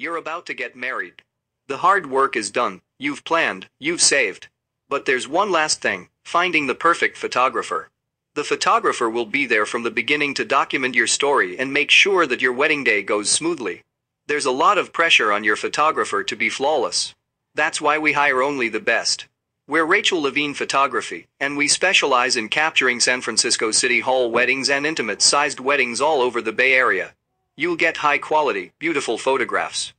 You're about to get married. The hard work is done, you've planned, you've saved. But there's one last thing finding the perfect photographer. The photographer will be there from the beginning to document your story and make sure that your wedding day goes smoothly. There's a lot of pressure on your photographer to be flawless. That's why we hire only the best. We're Rachel Levine Photography, and we specialize in capturing San Francisco City Hall weddings and intimate sized weddings all over the Bay Area. You'll get high quality, beautiful photographs.